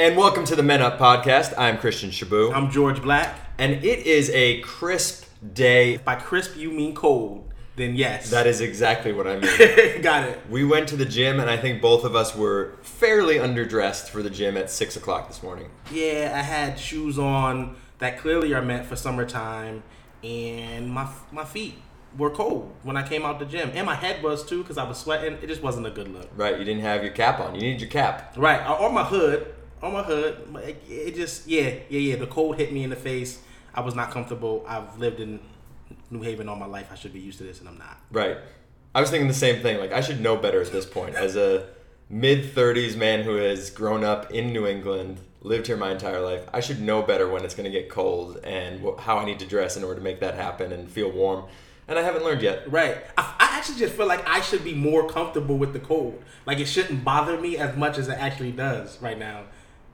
And welcome to the Men Up Podcast. I'm Christian Shabu. I'm George Black. and it is a crisp day. If By crisp you mean cold, then yes. That is exactly what I mean. Got it. we went to the gym, and I think both of us were fairly underdressed for the gym at 6 o'clock this morning. Yeah, I had shoes on that clearly are meant for summertime, and my my feet were cold when I came out the gym, and my head was too because I was sweating. It just wasn't a good look. Right, you didn't have your cap on. You needed your cap. Right, or or my hood, on my hood. It, it just yeah, yeah, yeah. The cold hit me in the face. I was not comfortable. I've lived in New Haven all my life. I should be used to this, and I'm not. Right. I was thinking the same thing. Like, I should know better at this point. As a mid 30s man who has grown up in New England, lived here my entire life, I should know better when it's going to get cold and wh- how I need to dress in order to make that happen and feel warm. And I haven't learned yet. Right. I, I actually just feel like I should be more comfortable with the cold. Like it shouldn't bother me as much as it actually does right now,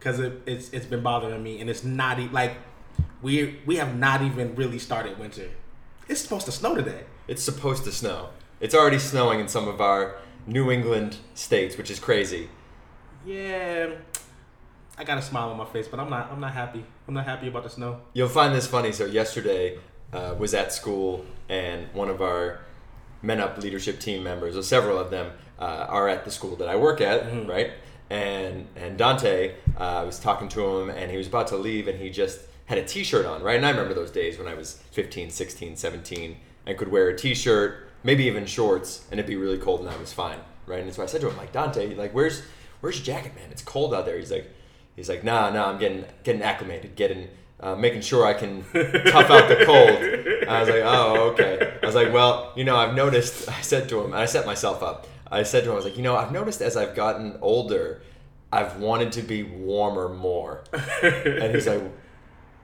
because it, it's it's been bothering me, and it's not e- like we we have not even really started winter. It's supposed to snow today. It's supposed to snow. It's already snowing in some of our New England states, which is crazy. Yeah. I got a smile on my face, but I'm not. I'm not happy. I'm not happy about the snow. You'll find this funny. So yesterday uh, was at school, and one of our Men Up leadership team members, or several of them, uh, are at the school that I work at, right? And and Dante, uh, I was talking to him, and he was about to leave, and he just had a T-shirt on, right? And I remember those days when I was 15, 16, 17, and could wear a T-shirt, maybe even shorts, and it'd be really cold, and I was fine, right? And so I said to him, like Dante, like where's where's your jacket, man? It's cold out there. He's like, he's like, nah, nah, I'm getting getting acclimated, getting uh, making sure I can tough out the cold. I was like, oh, okay. I was like, well, you know, I've noticed. I said to him, and I set myself up. I said to him, I was like, you know, I've noticed as I've gotten older, I've wanted to be warmer more. and he's like,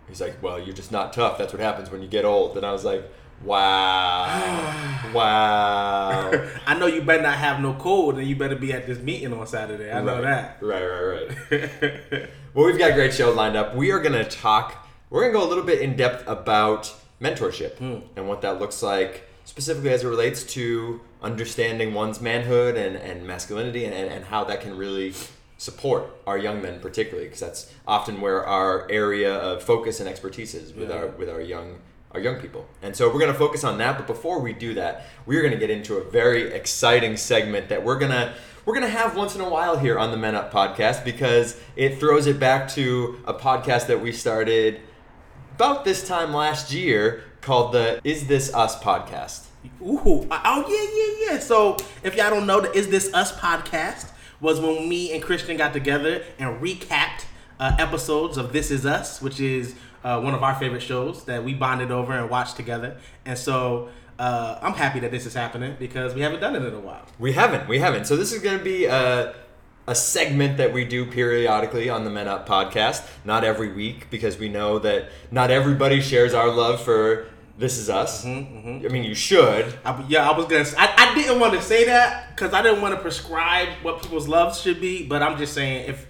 he's like, well, you're just not tough. That's what happens when you get old. And I was like, wow, wow. I know you better not have no cold, and you better be at this meeting on Saturday. I know that. Right, right, right. well, we've got a great show lined up. We are going to talk, we're going to go a little bit in depth about mentorship hmm. and what that looks like, specifically as it relates to understanding one's manhood and, and masculinity and, and, and how that can really support our young men particularly because that's often where our area of focus and expertise is with Yeah. our with our young our young people. And so we're going to focus on that, but before we do that, we're going to get into a very exciting segment that we're going to we're going to have once in a while here on the Men Up podcast because it throws it back to a podcast that we started about this time last year called the Is This Us podcast. Ooh, oh yeah, yeah, yeah. So if y'all don't know, the Is This Us podcast was when me and Christian got together and recapped uh, episodes of This Is Us, which is uh, one of our favorite shows that we bonded over and watched together. And so uh, I'm happy that this is happening because we haven't done it in a while. We haven't. We haven't. So this is going to be a, segment that we do periodically on the Men Up podcast. Not every week because we know that not everybody shares our love for This Is Us. Mm-hmm, mm-hmm. I mean, you should. I, yeah, I was gonna. I, I didn't want to say that because I didn't want to prescribe what people's loves should be. But I'm just saying, if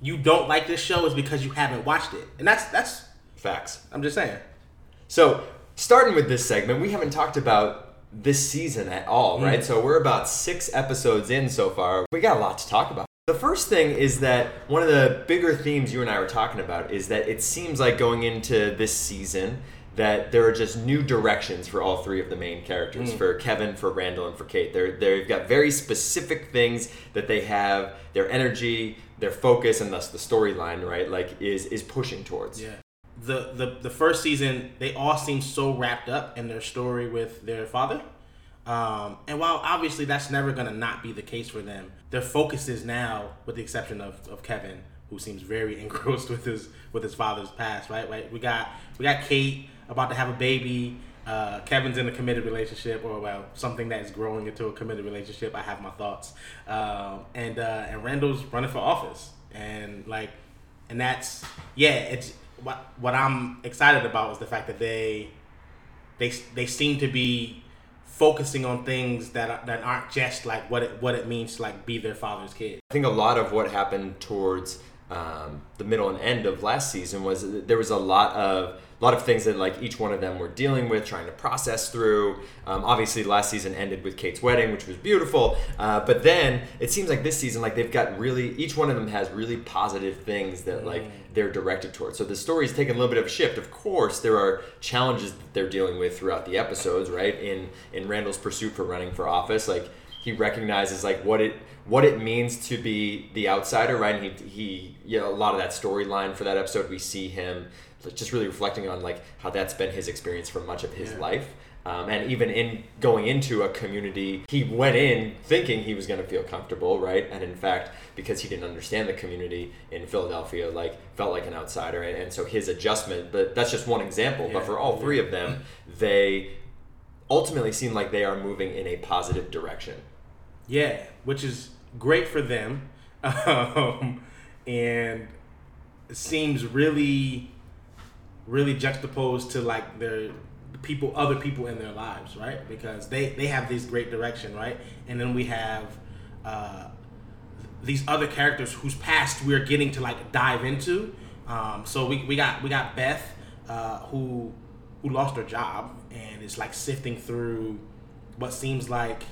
you don't like this show, it's because you haven't watched it, and that's that's. Facts. I'm just saying. So, starting with this segment, we haven't talked about this season at all, right? Mm. So, we're about six episodes in so far. We got a lot to talk about. The first thing is that one of the bigger themes you and I were talking about is that it seems like going into this season that there are just new directions for all three of the main characters mm. for Kevin, for Randall, and for Kate. They're, they've got very specific things that they have, their energy, their focus, and thus the storyline, right? Like, is, is pushing towards. Yeah. The, the the first season, they all seem so wrapped up in their story with their father. Um, and while obviously that's never gonna not be the case for them, their focus is now, with the exception of, of Kevin, who seems very engrossed with his with his father's past. Right, right. We got we got Kate about to have a baby. Uh, Kevin's in a committed relationship, or well, something that is growing into a committed relationship. I have my thoughts. Um, and uh, and Randall's running for office, and like, and that's yeah. It's what what I'm excited about is the fact that they they they seem to be focusing on things that are, that aren't just like what it what it means to like be their father's kid. I think a lot of what happened towards um, the middle and end of last season was there was a lot of a lot of things that like each one of them were dealing with, trying to process through. Um, obviously, last season ended with Kate's wedding, which was beautiful. Uh, but then it seems like this season, like they've got really each one of them has really positive things that like they're directed towards. So the story's taken a little bit of a shift. Of course, there are challenges that they're dealing with throughout the episodes, right? In in Randall's pursuit for running for office, like he recognizes like what it what it means to be the outsider, right? And he he you know a lot of that storyline for that episode, we see him just really reflecting on like how that's been his experience for much of his Yeah. life. Um, and even in going into a community, he went in thinking he was going to feel comfortable, right? And in fact, because he didn't understand the community in Philadelphia, like felt like an outsider, and, and so his adjustment. But that's just one example. But for all three of them, they ultimately seem like they are moving in a positive direction. Yeah, which is great for them, um, and seems really, really juxtaposed to like their people, other people in their lives, right? Because they they have this great direction, right? And then we have uh, these other characters whose past we're getting to like dive into. Um, so we, we got we got Beth, uh, who who lost her job and is like sifting through what seems like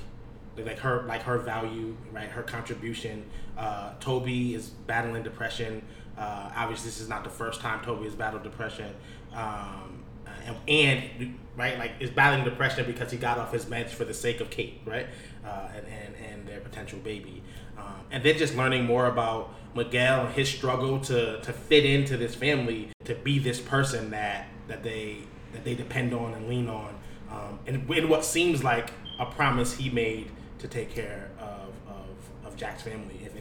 like her like her value right her contribution uh, toby is battling depression uh, obviously this is not the first time toby has battled depression. Um, and, and right like is battling depression because he got off his meds for the sake of kate right? Uh, and, and and their potential baby. Um, and then just learning more about miguel and his struggle to to fit into this family to be this person that that they that they depend on and lean on. Um, and in what seems like a promise he made to take care of, of, of Jack's family if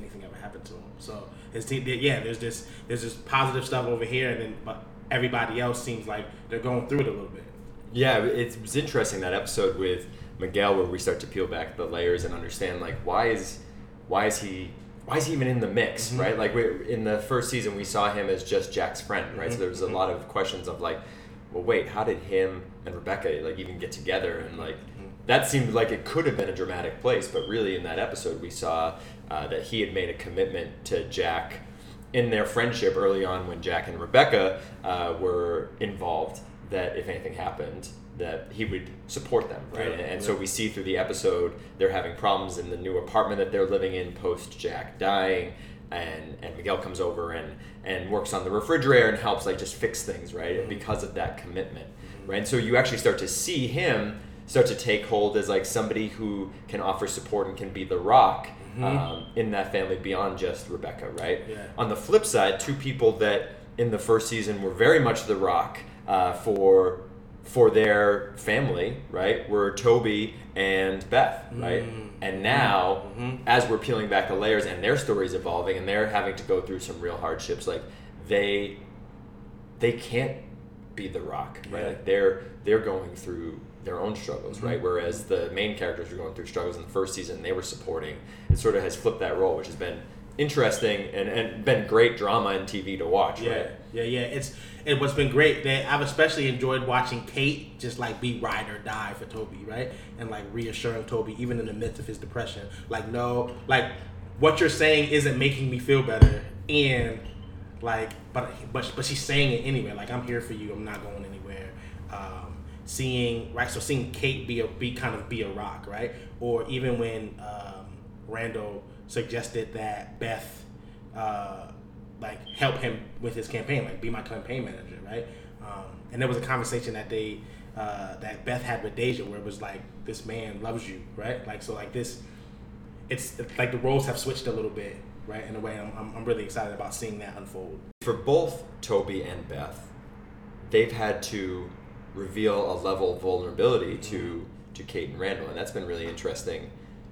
happened to him. So his team, yeah, there's this there's this positive stuff over here, and then but everybody else seems like they're going through it a little bit. Yeah, it was interesting that episode with Miguel where we start to peel back the layers and understand like why is why is he why is he even in the mix, Mhm. right? Like we in the first season we saw him as just Jack's friend, right? So Mhm, there was a mhm. lot of questions of like, well, wait, how did him and Rebecca like even get together? And like that seemed like it could have been a dramatic place, but really in that episode we saw uh, that he had made a commitment to Jack in their friendship early on when Jack and Rebecca uh, were involved. That if anything happened, that he would support them, right? Yeah, and, and so we see through the episode they're having problems in the new apartment that they're living in post Jack dying, and and Miguel comes over and and works on the refrigerator and helps like just fix things, right? Mhm. Because of that commitment, right? And so you actually start to see him start to take hold as like somebody who can offer support and can be the rock Mhm. um, in that family beyond just Rebecca, right? Yeah. On the flip side, two people that in the first season were very much the rock uh, for for their family, right? Were Toby and Beth, right? Mm. And now, Mhm. as we're peeling back the layers and their stories evolving and they're having to go through some real hardships, like they they can't be the rock, right? Yeah. Like they're they're going through their own struggles, right? Whereas the main characters were going through struggles in the first season, they were supporting. It sort of has flipped that role, which has been interesting and, and been great drama and TV to watch, Yeah, right? yeah, yeah. It's it what's been great. That I've especially enjoyed watching Kate just like be ride or die for Toby, right? And like reassuring Toby even in the midst of his depression. Like no, like what you're saying isn't making me feel better, and like but but but she's saying it anyway. Like I'm here for you. I'm not going anywhere. Um, seeing right, so seeing Kate be a be kind of be a rock, right? Or even when um, Randall suggested that Beth. Uh, like help him with his campaign, like be my campaign manager, right? Um, and there was a conversation that they uh, that Beth had with Deja where it was like this man loves you, right? Like so, like this, it's like the roles have switched a little bit, right? In a way, I'm, I'm, I'm really excited about seeing that unfold. For both Toby and Beth, they've had to reveal a level of vulnerability to to Kate and Randall, and that's been really interesting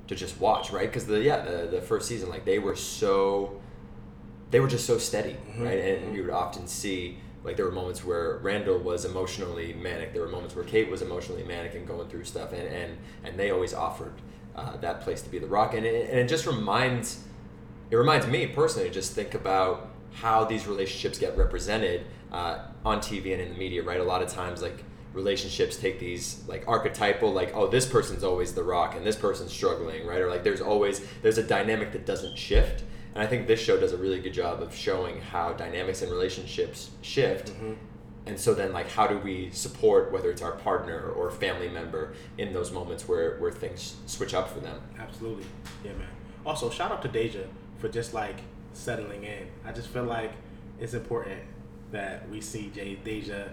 to just watch, right? Because the yeah the, the first season, like they were so they were just so steady, Mhm, right? And mhm. you would often see like there were moments where Randall was emotionally manic. There were moments where Kate was emotionally manic and going through stuff, and and, and they always offered uh, that place to be the rock. And it, and it just reminds it reminds me personally to just think about how these relationships get represented uh, on TV and in the media. Right, a lot of times like relationships take these like archetypal like oh this person's always the rock and this person's struggling right or like there's always there's a dynamic that doesn't shift And I think this show does a really good job of showing how dynamics and relationships shift. Mm-hmm. And so then, like, how do we support whether it's our partner or family member in those moments where, where things switch up for them? Absolutely. Yeah, man. Also, shout out to Deja for just like settling in. I just feel like it's important that we see Jay Deja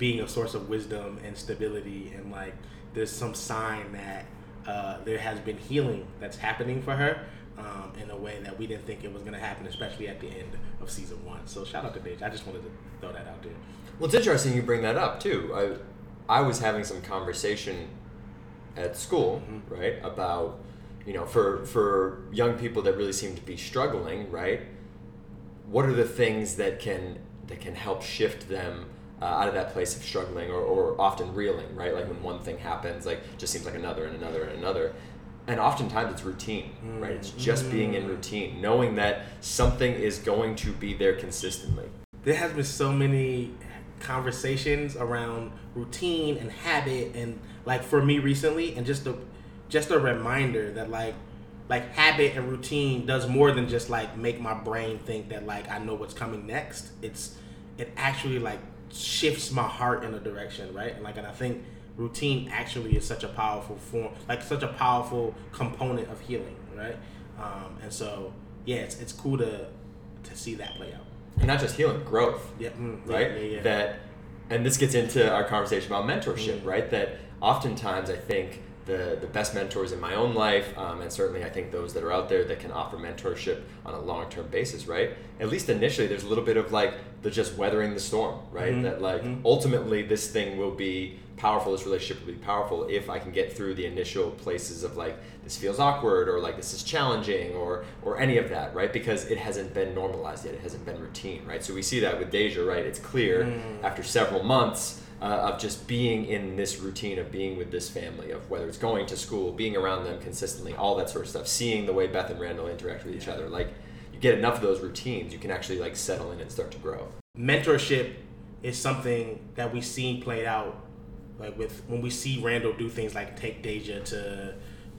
being a source of wisdom and stability, and like there's some sign that uh, there has been healing that's happening for her um, in a way that we didn't think it was going to happen, especially at the end of season one. So shout out to Deja. I just wanted to throw that out there. Well, it's interesting you bring that up too. I, I was having some conversation at school, Mm-hmm. right, about you know, for for young people that really seem to be struggling, right? What are the things that can that can help shift them uh, out of that place of struggling or, or often reeling, right? Like when one thing happens, like just seems like another and another and another. And oftentimes it's routine, right? It's just being in routine, knowing that something is going to be there consistently. there has been so many conversations around routine and habit and like for me recently and just a just a reminder that like like habit and routine does more than just like make my brain think that like I know what's coming next it's it actually like shifts my heart in a direction right and like and I think routine actually is such a powerful form like such a powerful component of healing right um, and so yeah it's, it's cool to to see that play out and not just healing, growth. yeah, mm, yeah, right? yeah, yeah. That, and this gets into our conversation about mentorship, Mm. right? That oftentimes I think the the best mentors in my own life, um, and certainly I think those that are out there that can offer mentorship on a long term basis, right? At least initially, there's a little bit of like the just weathering the storm, right? Mhm, That like mhm. ultimately this thing will be powerful. This relationship will be powerful if I can get through the initial places of like this feels awkward or like this is challenging or or any of that, right? Because it hasn't been normalized yet. It hasn't been routine, right? So we see that with Deja, right? It's clear Mm. after several months uh, of just being in this routine of being with this family, of whether it's going to school, being around them consistently, all that sort of stuff, seeing the way Beth and Randall interact with each other, like you get enough of those routines, you can actually like settle in and start to grow. mentorship is something that we've seen played out like with when we see Randall do things like take Deja to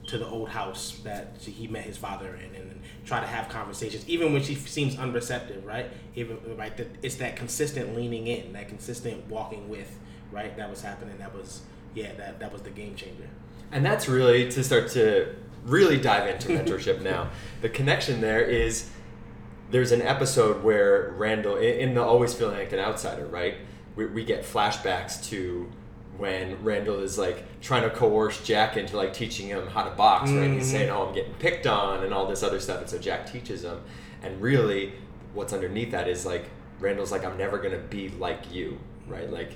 to the old house that he met his father in and, try to have conversations even when she seems unreceptive right? Even right that it's that consistent leaning in that consistent walking with right that was happening that was yeah that that was the game changer And that's really to start to really dive into mentorship now. The connection there is there's an episode where Randall, in the always feeling like an outsider, right? We, we get flashbacks to when Randall is like trying to coerce Jack into like teaching him how to box, right? He's Mhm. saying, "Oh, I'm getting picked on," and all this other stuff, and so Jack teaches him. And really, what's underneath that is like Randall's like, "I'm never gonna be like you," right? Like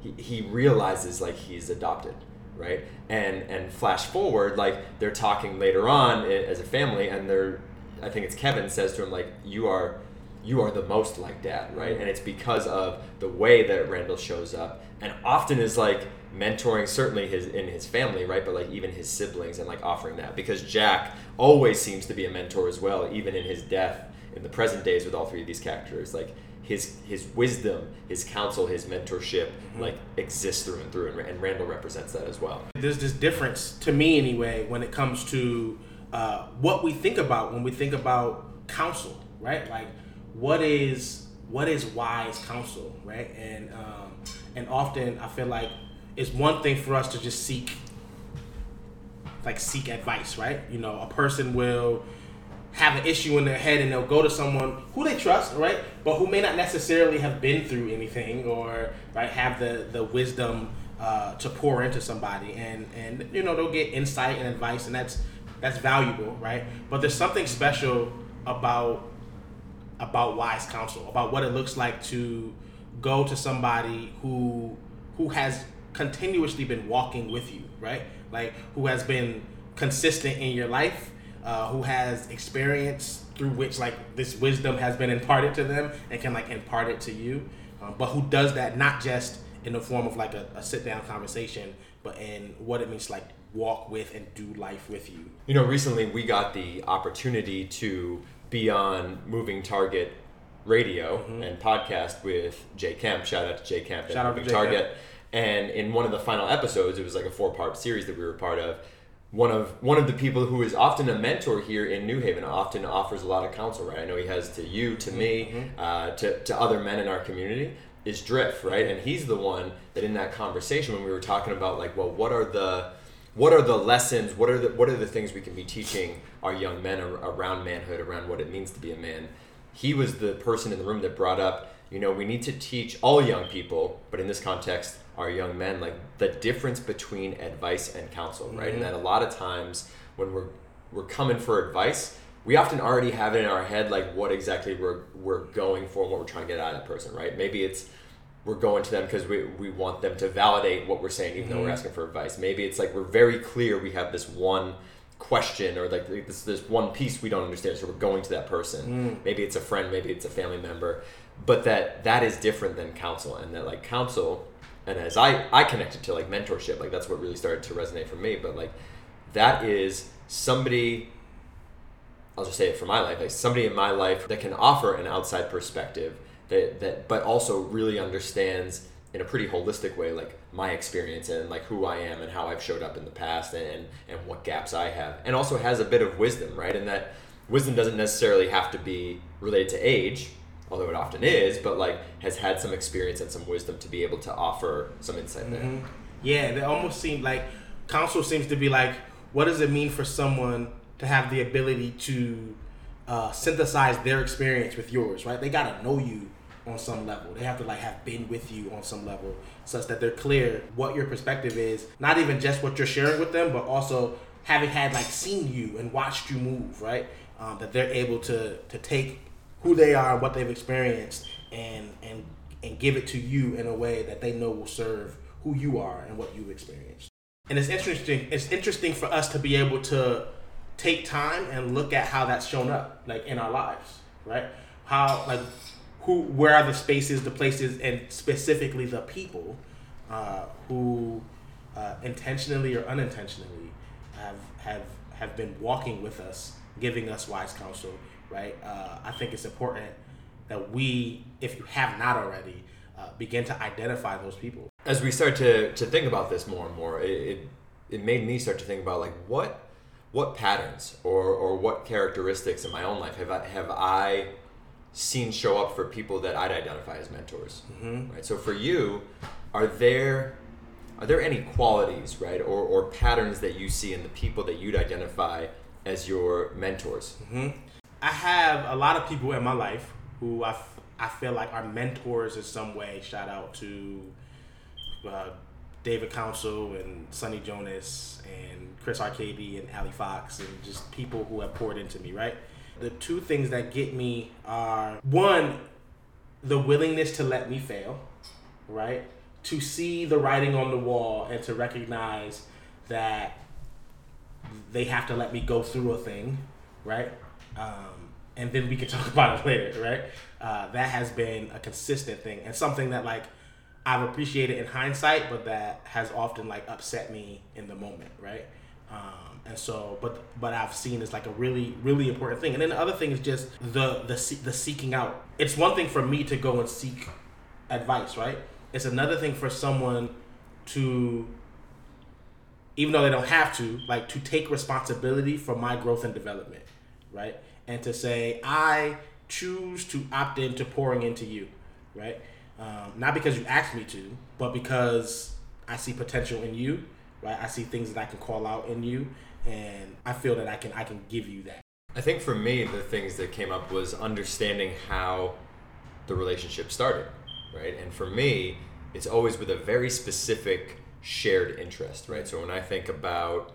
he, he realizes like he's adopted right? And and flash forward like they're talking later on as a family and they're i think it's kevin says to him like you are you are the most like dad right? And it's because of the way that randall shows up and often is like mentoring certainly his in his family right? But like even his siblings and like offering that because jack always seems to be a mentor as well even in his death in the present days with all three of these characters. Like his his wisdom, his counsel, his mentorship, like exists through and through, and, and Randall represents that as well. there's this difference to me anyway when it comes to uh, what we think about when we think about counsel right? Like what is what is wise counsel right? And um, and often i feel like it's one thing for us to just seek like seek advice right? You know a person will have an issue in their head and they'll go to someone who they trust, right? But who may not necessarily have been through anything or right have the the wisdom uh, to pour into somebody, and and you know they'll get insight and advice, and that's that's valuable, right? But there's something special about about wise counsel, about what it looks like to go to somebody who who has continuously been walking with you, right? Like who has been consistent in your life, uh, who has experience through which like this wisdom has been imparted to them and can like impart it to you, um, but who does that not just in the form of like a, a sit down conversation, but in what it means to like walk with and do life with you. You know, recently we got the opportunity to be on Moving Target Radio and podcast with Jay Kemp. Shout out to Jay Kemp at Shout out to Moving Target. And in one of the final episodes, it was like a four part series that we were part of. One of one of the people who is often a mentor here in New Haven, often offers a lot of counsel. Right, I know he has to you, to me, Mm-hmm. uh, to to other men in our community. Is Drift right, and he's the one that in that conversation when we were talking about like, well, what are the what are the lessons? What are the what are the things we can be teaching our young men ar- around manhood, around what it means to be a man? He was the person in the room that brought up, you know, we need to teach all young people, but in this context, our young men, like the difference between advice and counsel, right? And mm-hmm. that a lot of times when we're we're coming for advice, we often already have it in our head like what exactly we're we're going for and what we're trying to get out of that person, right? Maybe it's we're going to them because we, we want them to validate what we're saying even though we're mm-hmm. asking for advice. Maybe it's like we're very clear we have this one question or like this this one piece we don't understand so we're going to that person. Mm. Maybe it's a friend maybe it's a family member. But that that is different than counsel and that like counsel and as i i connected to like mentorship like that's what really started to resonate for me but like that is somebody I'll just say it for my life, like somebody in my life that can offer an outside perspective that, that but also really understands in a pretty holistic way like my experience and like who I am and how I've showed up in the past and and what gaps I have and also has a bit of wisdom, right? And that wisdom doesn't necessarily have to be related to age, although it often is, but like has had some experience and some wisdom to be able to offer some insight there. Yeah, they almost seem like counsel seems to be like, what does it mean for someone to have the ability to uh, synthesize their experience with yours, right? They gotta know you on some level. They have to like have been with you on some level, such that they're clear what your perspective is. Not even just what you're sharing with them, but also having had like seen you and watched you move, right? Um, that they're able to to take who they are, and what they've experienced, and and and give it to you in a way that they know will serve who you are and what you've experienced. And it's interesting. It's interesting for us to be able to take time and look at how that's shown up, like in our lives, right? How like who, where are the spaces, the places, and specifically the people uh, who uh, intentionally or unintentionally have have have been walking with us, giving us wise counsel, right? Uh, I think it's important that we, if you have not already, uh, begin to identify those people. as we start to, to think about this more and more, it, it, it made me start to think about like what what patterns or, or what characteristics in my own life have I, have I seen show up for people that I'd identify as mentors, right? So for you, are there are there any qualities, right, or, or patterns that you see in the people that you'd identify as your mentors? I have a lot of people in my life who I, f- I feel like are mentors in some way. Shout out to uh, David Council and Sonny Jonas and Chris Arcady and Ali Fox and just people who have poured into me, right? The two things that get me are one, the willingness to let me fail, right? To see the writing on the wall and to recognize that they have to let me go through a thing, right? Um, and then we can talk about it later, right? Uh, that has been a consistent thing and something that like I've appreciated in hindsight, but that has often like upset me in the moment, right? Um, and so, but but I've seen is like a really really important thing. And then the other thing is just the the the seeking out. It's one thing for me to go and seek advice, right? It's another thing for someone to even though they don't have to, like to take responsibility for my growth and development, right? And to say, I choose to opt into pouring into you, right? Um, not because you asked me to, but because I see potential in you, right? I see things that I can call out in you, and I feel that I can I can give you that. I think for me, the things that came up was understanding how the relationship started, right? And for me, it's always with a very specific shared interest, right? So when I think about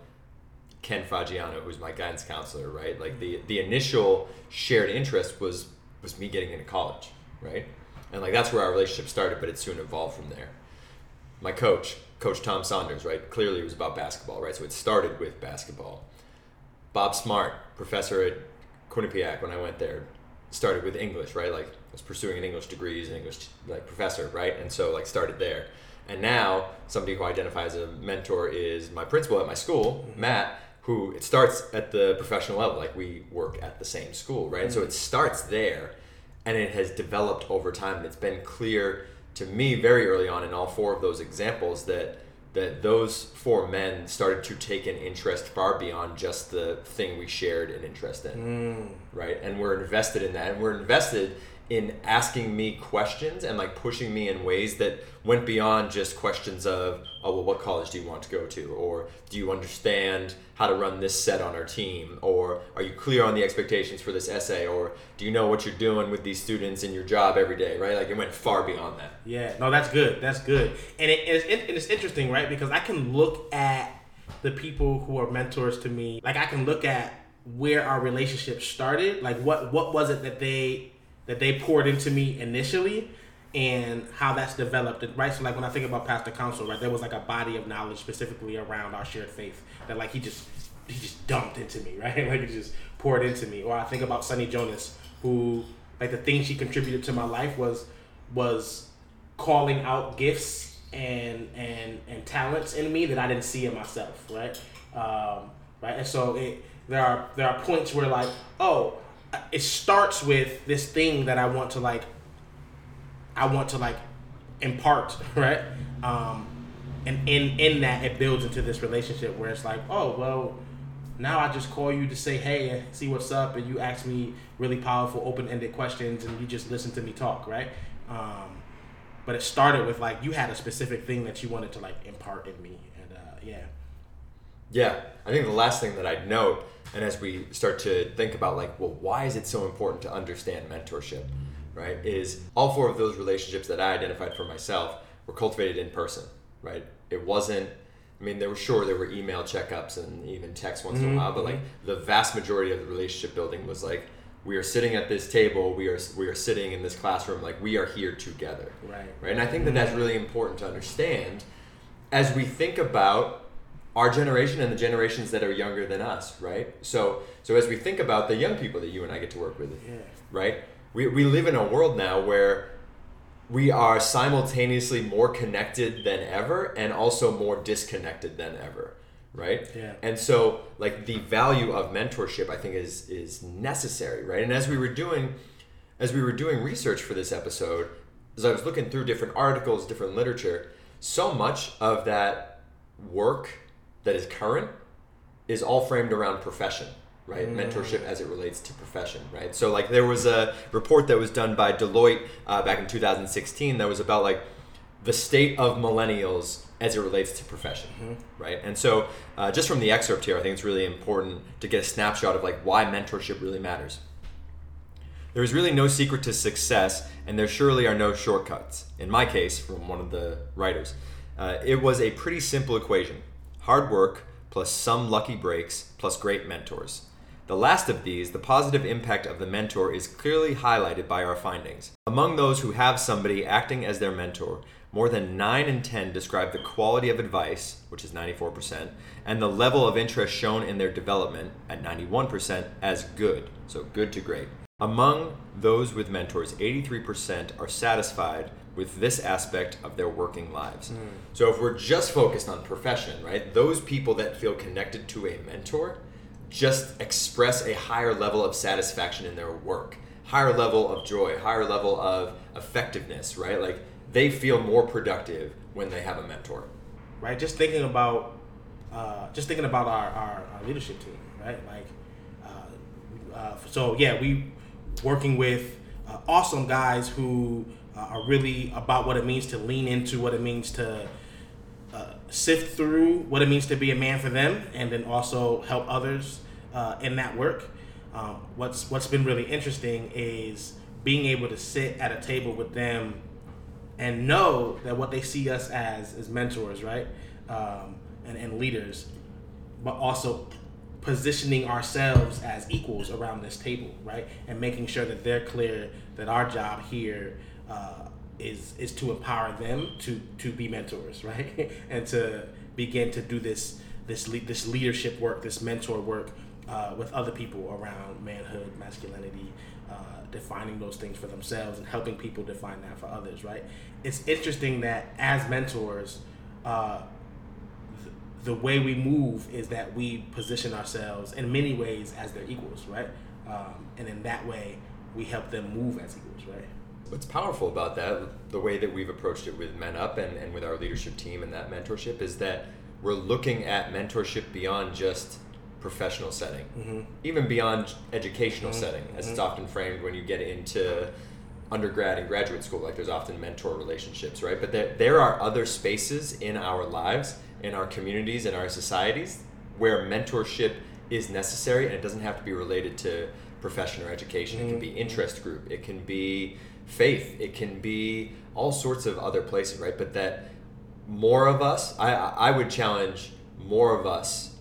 Ken Fagiano, who's my guidance counselor, right? Like the the initial shared interest was was me getting into college, right? And like that's where our relationship started, but it soon evolved from there. My coach, Coach Tom Saunders, right? Clearly it was about basketball, right? So it started with basketball. Bob Smart, professor at Quinnipiac when I went there, started with English, right? Like I was pursuing an English degree as an English like professor, right? And so like started there. And now somebody who identifies as a mentor is my principal at my school, Matt, who it starts at the professional level, like we work at the same school, right? And so mm-hmm. it starts there and it has developed over time. And it's been clear to me very early on in all four of those examples that that those four men started to take an interest far beyond just the thing we shared an interest in, mm. right? And we're invested in that, and we're invested in asking me questions and like pushing me in ways that went beyond just questions of oh well what college do you want to go to or do you understand how to run this set on our team or are you clear on the expectations for this essay or do you know what you're doing with these students in your job every day right like it went far beyond that Yeah, no, that's good. That's good. And it, it's, it, it's interesting, right? Because I can look at the people who are mentors to me. Like I can look at where our relationship started. Like what what was it that they that they poured into me initially, and how that's developed. Right. So like when I think about Pastor Council, right, there was like a body of knowledge specifically around our shared faith that like he just he just dumped into me, right? Like he just poured into me. Or I think about Sonny Jonas, who like the thing she contributed to my life was was calling out gifts and and and talents in me that I didn't see in myself, right? Um, right, and so it, there are there are points where like, oh, it starts with this thing that I want to like, I want to like impart, right? Um, and in in that it builds into this relationship where it's like, oh well, now I just call you to say hey and see what's up, and you ask me really powerful open ended questions, and you just listen to me talk, right? Um, but it started with like you had a specific thing that you wanted to like impart in me, and uh, yeah, Yeah, I think the last thing that I'd note, and as we start to think about like, well, why is it so important to understand mentorship, right? Is all four of those relationships that I identified for myself were cultivated in person, right? It wasn't. I mean, there were sure there were email checkups and even text once in a while, but like mm-hmm. the vast majority of the relationship building was like, we are sitting at this table, we are we are sitting in this classroom, like we are here together, right, right? And I think that mm-hmm. that's really important to understand as we think about our generation and the generations that are younger than us, right? So, so as we think about the young people that you and I get to work with, yeah, right? We, we live in a world now where we are simultaneously more connected than ever and also more disconnected than ever, right? Yeah. And so, like the value of mentorship, I think is is necessary, right? And as we were doing, as we were doing research for this episode, as I was looking through different articles, different literature, so much of that work that is current is all framed around profession right? Mentorship as it relates to profession right? So like there was a report that was done by deloitte uh, back in 2016 that was about like the state of millennials as it relates to profession right? And so uh, just from the excerpt here i think it's really important to get a snapshot of like why mentorship really matters. There is really no secret to success, and there surely are no shortcuts. In my case, from one of the writers, uh, it was a pretty simple equation hard work plus some lucky breaks plus great mentors. The last of these, the positive impact of the mentor, is clearly highlighted by our findings. Among those who have somebody acting as their mentor, more than 9 in 10 describe the quality of advice, which is 94%, and the level of interest shown in their development, at 91%, as good, so good to great. Among those with mentors, 83% are satisfied with this aspect of their working lives. So if we're just focused on profession, right, those people that feel connected to a mentor just express a higher level of satisfaction in their work, higher level of joy, higher level of effectiveness, right? Like they feel more productive when they have a mentor. right. Just thinking about, uh, just thinking about our, our, our leadership team, right? Like, uh, uh, so yeah, we working with uh, awesome guys who uh, are really about what it means to lean into what it means to uh, sift through what it means to be a man for them, and then also help others uh, in that work. Um, what's what's been really interesting is being able to sit at a table with them and know that what they see us as is mentors, right, um, and, and leaders, but also positioning ourselves as equals around this table, right, and making sure that they're clear that our job here uh, is is to empower them to to be mentors, right, and to begin to do this this le- this leadership work, this mentor work uh, with other people around manhood, masculinity, uh, defining those things for themselves and helping people define that for others, right? It's interesting that as mentors, uh, th- the way we move is that we position ourselves in many ways as their equals, right? Um, and in that way, we help them move as equals, right? What's powerful about that, the way that we've approached it with Men Up and, and with our leadership team and that mentorship is that we're looking at mentorship beyond just professional setting, Mm-hmm. even beyond educational setting, as it's often framed when you get into undergrad and graduate school. Like there's often mentor relationships, right? But there, there are other spaces in our lives, in our communities, in our societies where mentorship is necessary and it doesn't have to be related to profession or education. It can be interest group, it can be faith, it can be all sorts of other places, right? But that more of us, I, I would challenge more of us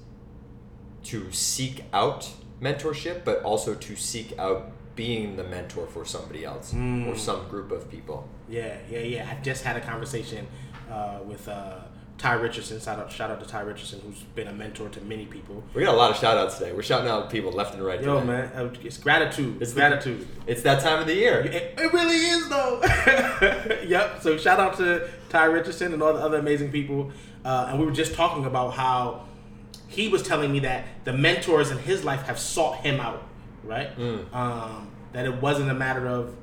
to seek out mentorship, but also to seek out being the mentor for somebody else or some group of people. Yeah, yeah, yeah. I just had a conversation uh, with uh, Ty Richardson. Shout out, shout out to Ty Richardson, who's been a mentor to many people. We got a lot of shout outs today. We're shouting out people left and right. Yo, today. man, uh, it's gratitude. It's It's the- gratitude. It's that time of the year. It, it really is though. yep. So shout out to Ty Richardson and all the other amazing people. Uh, and we were just talking about how he was telling me that the mentors in his life have sought him out, right? Um, that it wasn't a matter of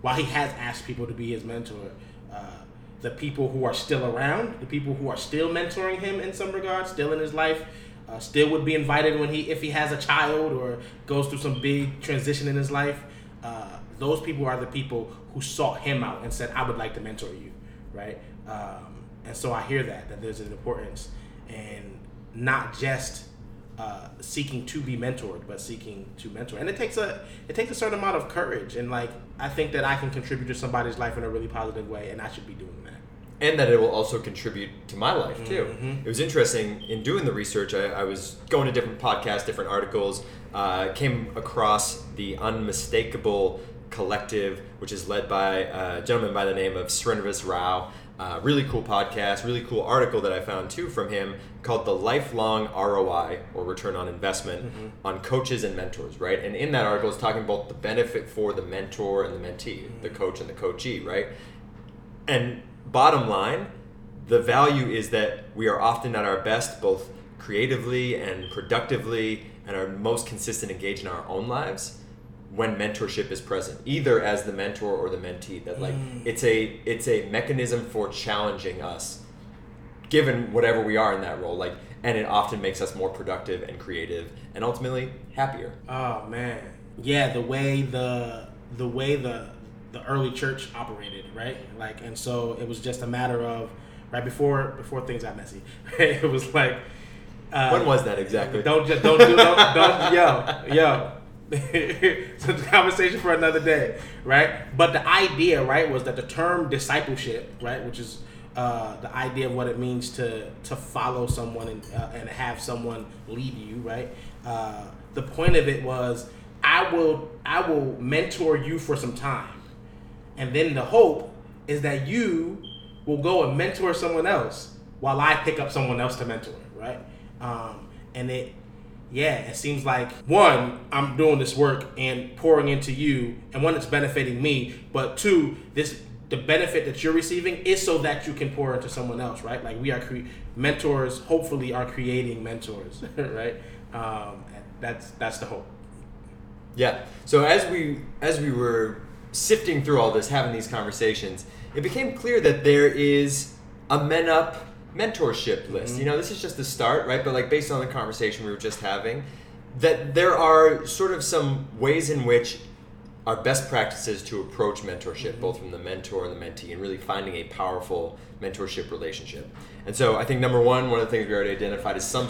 while he has asked people to be his mentor, uh, the people who are still around, the people who are still mentoring him in some regard, still in his life, uh, still would be invited when he if he has a child or goes through some big transition in his life. Uh, those people are the people who sought him out and said, "I would like to mentor you," right? Um, and so I hear that that there's an importance and not just uh, seeking to be mentored, but seeking to mentor. And it takes a it takes a certain amount of courage. And like I think that I can contribute to somebody's life in a really positive way, and I should be doing that. and that it will also contribute to my life too. Mhm. It was interesting in doing the research. I, I was going to different podcasts, different articles, uh, came across the Unmistakable Collective, which is led by a gentleman by the name of Srinivas Rao. Uh, really cool podcast, really cool article that I found too from him called The Lifelong ROI or Return on Investment on Coaches and Mentors, right? And in that article, it's talking about the benefit for the mentor and the mentee, the coach and the coachee, right? And bottom line, the value is that we are often at our best, both creatively and productively, and are most consistent engaged in our own lives when mentorship is present, either as the mentor or the mentee. That like it's a it's a mechanism for challenging us, given whatever we are in that role. Like, and it often makes us more productive and creative, and ultimately happier. Oh man, yeah, the way the the way the the early church operated, right? Like, and so it was just a matter of right before before things got messy. it was like, uh, when was that exactly? Don't just don't do don't, don't yo yo. it's the conversation for another day, right? But the idea, right, was that the term discipleship, right, which is uh, the idea of what it means to to follow someone and uh, and have someone lead you, right? Uh, the point of it was, I will I will mentor you for some time, and then the hope is that you will go and mentor someone else while I pick up someone else to mentor, right? Um, and it, yeah, it seems like one, I'm doing this work and pouring into you, and one, it's benefiting me, but two, this the benefit that you're receiving is so that you can pour into someone else, right? Like we are cre- mentors, hopefully, are creating mentors, right? Um, that's that's the hope. Yeah. So as we as we were sifting through all this, having these conversations, it became clear that there is a men up mentorship list. You mm-hmm. know, this is just the start, right? But like based on the conversation we were just having, that there are sort of some ways in which our best practices to approach mentorship, mm-hmm. both from the mentor and the mentee, and really finding a powerful mentorship relationship. And so I think number one, one of the things we already identified is some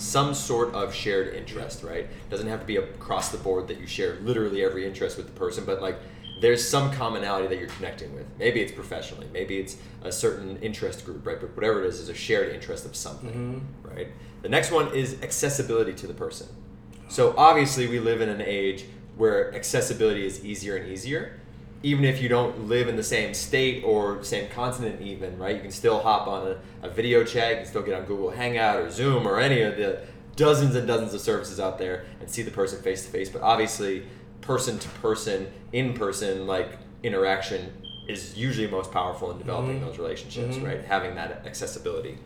some sort of shared interest, right? Doesn't have to be across the board that you share literally every interest with the person, but like there's some commonality that you're connecting with. Maybe it's professionally, maybe it's a certain interest group, right? But whatever it is, is a shared interest of something, mm-hmm. right? The next one is accessibility to the person. So obviously, we live in an age where accessibility is easier and easier. Even if you don't live in the same state or same continent, even right, you can still hop on a, a video chat. You can still get on Google Hangout or Zoom or any of the dozens and dozens of services out there and see the person face to face. But obviously, person to person, in person, like interaction is usually most powerful in developing those relationships, right? Having that accessibility.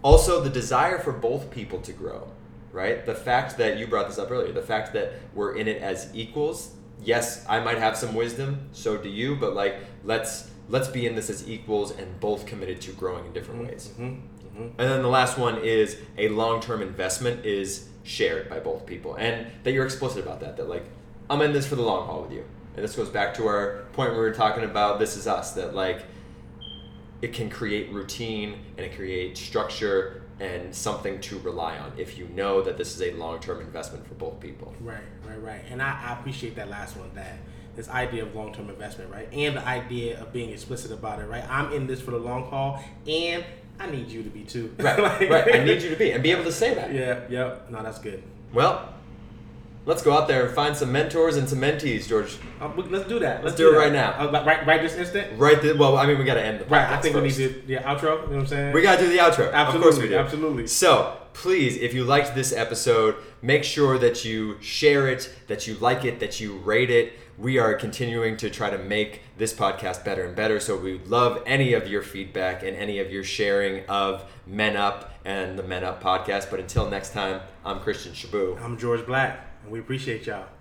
Also, the desire for both people to grow, right? The fact that you brought this up earlier, the fact that we're in it as equals, yes, I might have some wisdom, so do you, but like let's let's be in this as equals and both committed to growing in different ways. Mm-hmm. Mm-hmm. And then the last one is a long-term investment is shared by both people, and that you're explicit about that. That like I'm in this for the long haul with you, and this goes back to our point where we were talking about this is us. That like it can create routine and it creates structure and something to rely on if you know that this is a long-term investment for both people. Right, right, right. And I, I appreciate that last one, that this idea of long term investment, right? And the idea of being explicit about it, right? I'm in this for the long haul and I need you to be too. Right, Like- right. I need you to be and be able to say that. Yeah, yep. No, that's good. Well, let's go out there and find some mentors and some mentees, George. We- let's do that. Let's, do it that. right now. Uh, right, right this instant. Right. The, well, I mean, we got to end the Right. I think we need first. to. Yeah, outro. You know what I'm saying? We got to do the outro. absolutely, Of course we do. absolutely. So, please, if you liked this episode, make sure that you share it, that you like it, that you rate it. We are continuing to try to make this podcast better and better. So, we love any of your feedback and any of your sharing of Men Up and the Men Up podcast. But until next time, I'm Christian Shabu. I'm George Black, and we appreciate y'all.